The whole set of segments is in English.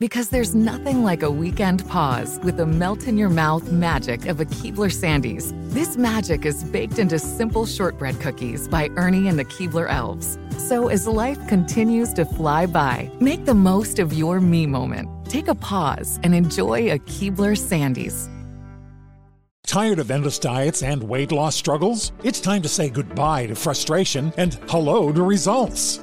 Because there's nothing like a weekend pause with the melt in your mouth magic of a Keebler Sandies. This magic is baked into simple shortbread cookies by Ernie and the Keebler Elves. So as life continues to fly by, make the most of your me moment. Take a pause and enjoy a Keebler Sandies. Tired of endless diets and weight loss struggles? It's time to say goodbye to frustration and hello to results.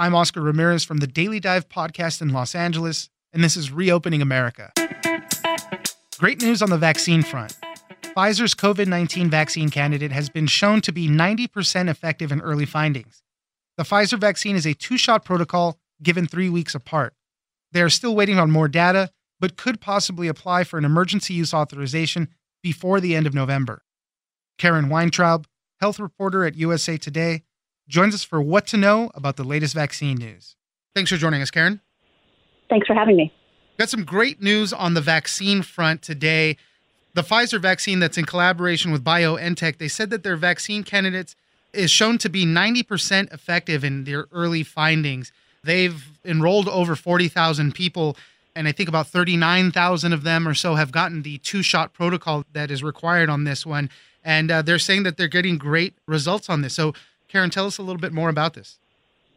I'm Oscar Ramirez from the Daily Dive podcast in Los Angeles, and this is Reopening America. Great news on the vaccine front. Pfizer's COVID 19 vaccine candidate has been shown to be 90% effective in early findings. The Pfizer vaccine is a two shot protocol given three weeks apart. They are still waiting on more data, but could possibly apply for an emergency use authorization before the end of November. Karen Weintraub, health reporter at USA Today, joins us for what to know about the latest vaccine news. Thanks for joining us, Karen. Thanks for having me. Got some great news on the vaccine front today. The Pfizer vaccine that's in collaboration with BioNTech, they said that their vaccine candidates is shown to be 90% effective in their early findings. They've enrolled over 40,000 people and I think about 39,000 of them or so have gotten the two shot protocol that is required on this one. And uh, they're saying that they're getting great results on this. So, Karen, tell us a little bit more about this.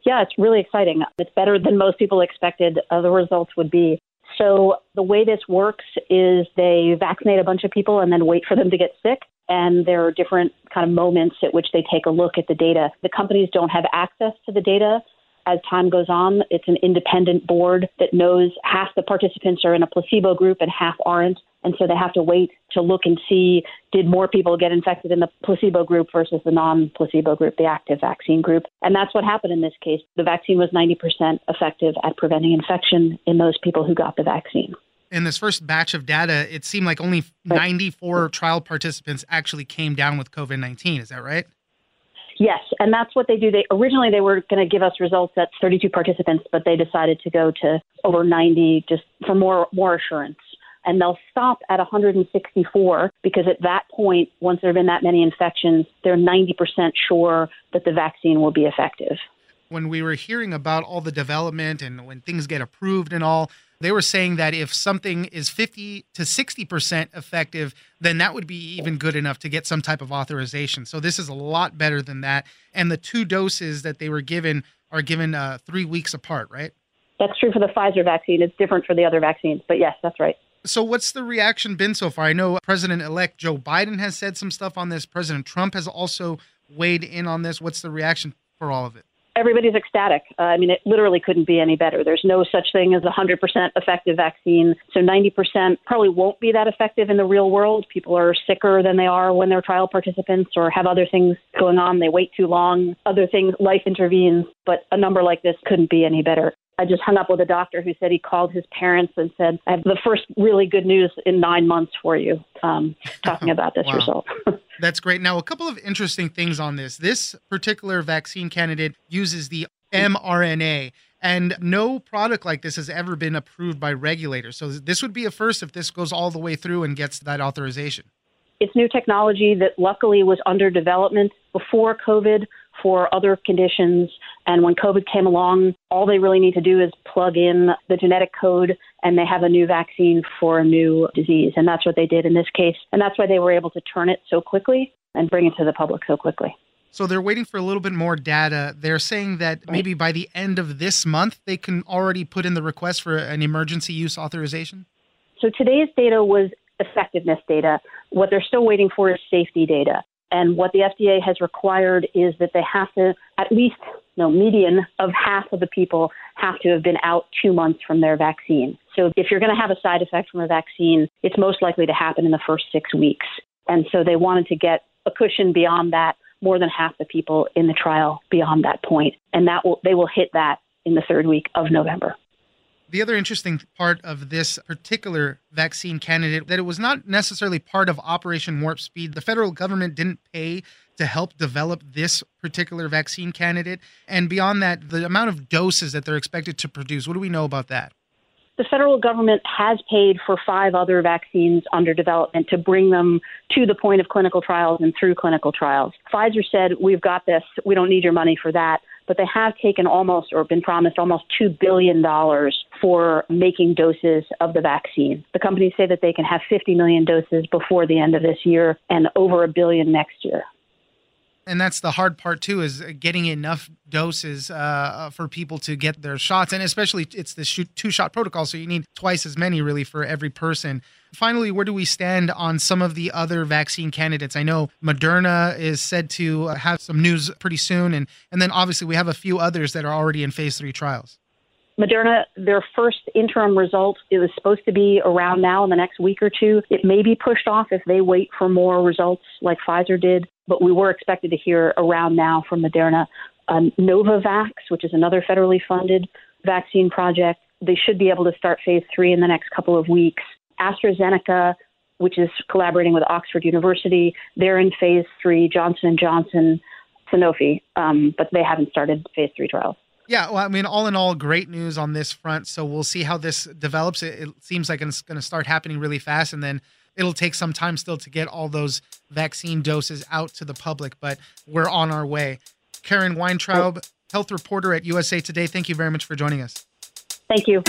Yeah, it's really exciting. It's better than most people expected uh, the results would be. So, the way this works is they vaccinate a bunch of people and then wait for them to get sick. And there are different kind of moments at which they take a look at the data. The companies don't have access to the data as time goes on. It's an independent board that knows half the participants are in a placebo group and half aren't. And so they have to wait to look and see did more people get infected in the placebo group versus the non placebo group, the active vaccine group. And that's what happened in this case. The vaccine was 90% effective at preventing infection in those people who got the vaccine. In this first batch of data, it seemed like only 94 trial participants actually came down with COVID 19. Is that right? Yes, and that's what they do. They originally they were going to give us results at 32 participants, but they decided to go to over 90 just for more more assurance. And they'll stop at 164 because at that point, once there have been that many infections, they're 90% sure that the vaccine will be effective. When we were hearing about all the development and when things get approved and all, they were saying that if something is 50 to 60% effective, then that would be even good enough to get some type of authorization. So this is a lot better than that. And the two doses that they were given are given uh, three weeks apart, right? That's true for the Pfizer vaccine. It's different for the other vaccines. But yes, that's right. So, what's the reaction been so far? I know President elect Joe Biden has said some stuff on this. President Trump has also weighed in on this. What's the reaction for all of it? Everybody's ecstatic. Uh, I mean, it literally couldn't be any better. There's no such thing as a 100% effective vaccine. So 90% probably won't be that effective in the real world. People are sicker than they are when they're trial participants or have other things going on. They wait too long, other things, life intervenes. But a number like this couldn't be any better. I just hung up with a doctor who said he called his parents and said, I have the first really good news in nine months for you, um, talking about this result. That's great. Now, a couple of interesting things on this. This particular vaccine candidate uses the mRNA, and no product like this has ever been approved by regulators. So, this would be a first if this goes all the way through and gets that authorization. It's new technology that luckily was under development before COVID for other conditions. And when COVID came along, all they really need to do is plug in the genetic code and they have a new vaccine for a new disease. And that's what they did in this case. And that's why they were able to turn it so quickly and bring it to the public so quickly. So they're waiting for a little bit more data. They're saying that maybe by the end of this month, they can already put in the request for an emergency use authorization? So today's data was effectiveness data. What they're still waiting for is safety data. And what the FDA has required is that they have to, at least, no, median of half of the people have to have been out two months from their vaccine. So if you're going to have a side effect from a vaccine, it's most likely to happen in the first six weeks. And so they wanted to get a cushion beyond that, more than half the people in the trial beyond that point. And that will, they will hit that in the third week of November. The other interesting part of this particular vaccine candidate that it was not necessarily part of Operation Warp Speed. The federal government didn't pay to help develop this particular vaccine candidate. And beyond that, the amount of doses that they're expected to produce, what do we know about that? The federal government has paid for five other vaccines under development to bring them to the point of clinical trials and through clinical trials. Pfizer said, We've got this. We don't need your money for that but they have taken almost or been promised almost $2 billion for making doses of the vaccine. The companies say that they can have 50 million doses before the end of this year and over a billion next year and that's the hard part too is uh, getting enough doses uh, uh, for people to get their shots and especially it's the two shot protocol so you need twice as many really for every person. Finally where do we stand on some of the other vaccine candidates? I know moderna is said to uh, have some news pretty soon and and then obviously we have a few others that are already in phase three trials. Moderna, their first interim result it was supposed to be around now in the next week or two. It may be pushed off if they wait for more results like Pfizer did but we were expected to hear around now from Moderna. Um, Novavax, which is another federally funded vaccine project, they should be able to start phase three in the next couple of weeks. AstraZeneca, which is collaborating with Oxford University, they're in phase three. Johnson & Johnson, Sanofi, um, but they haven't started phase three trials. Yeah, well, I mean, all in all, great news on this front. So we'll see how this develops. It, it seems like it's going to start happening really fast, and then it'll take some time still to get all those vaccine doses out to the public, but we're on our way. Karen Weintraub, health reporter at USA Today, thank you very much for joining us. Thank you.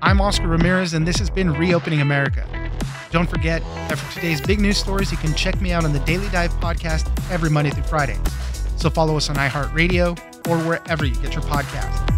I'm Oscar Ramirez, and this has been Reopening America. Don't forget that for today's big news stories, you can check me out on the Daily Dive podcast every Monday through Friday. So follow us on iHeartRadio or wherever you get your podcasts.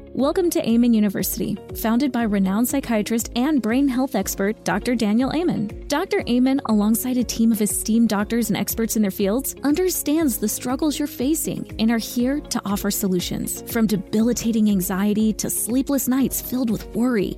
Welcome to Amen University, founded by renowned psychiatrist and brain health expert Dr. Daniel Amen. Dr. Amen, alongside a team of esteemed doctors and experts in their fields, understands the struggles you're facing and are here to offer solutions. From debilitating anxiety to sleepless nights filled with worry,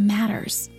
matters.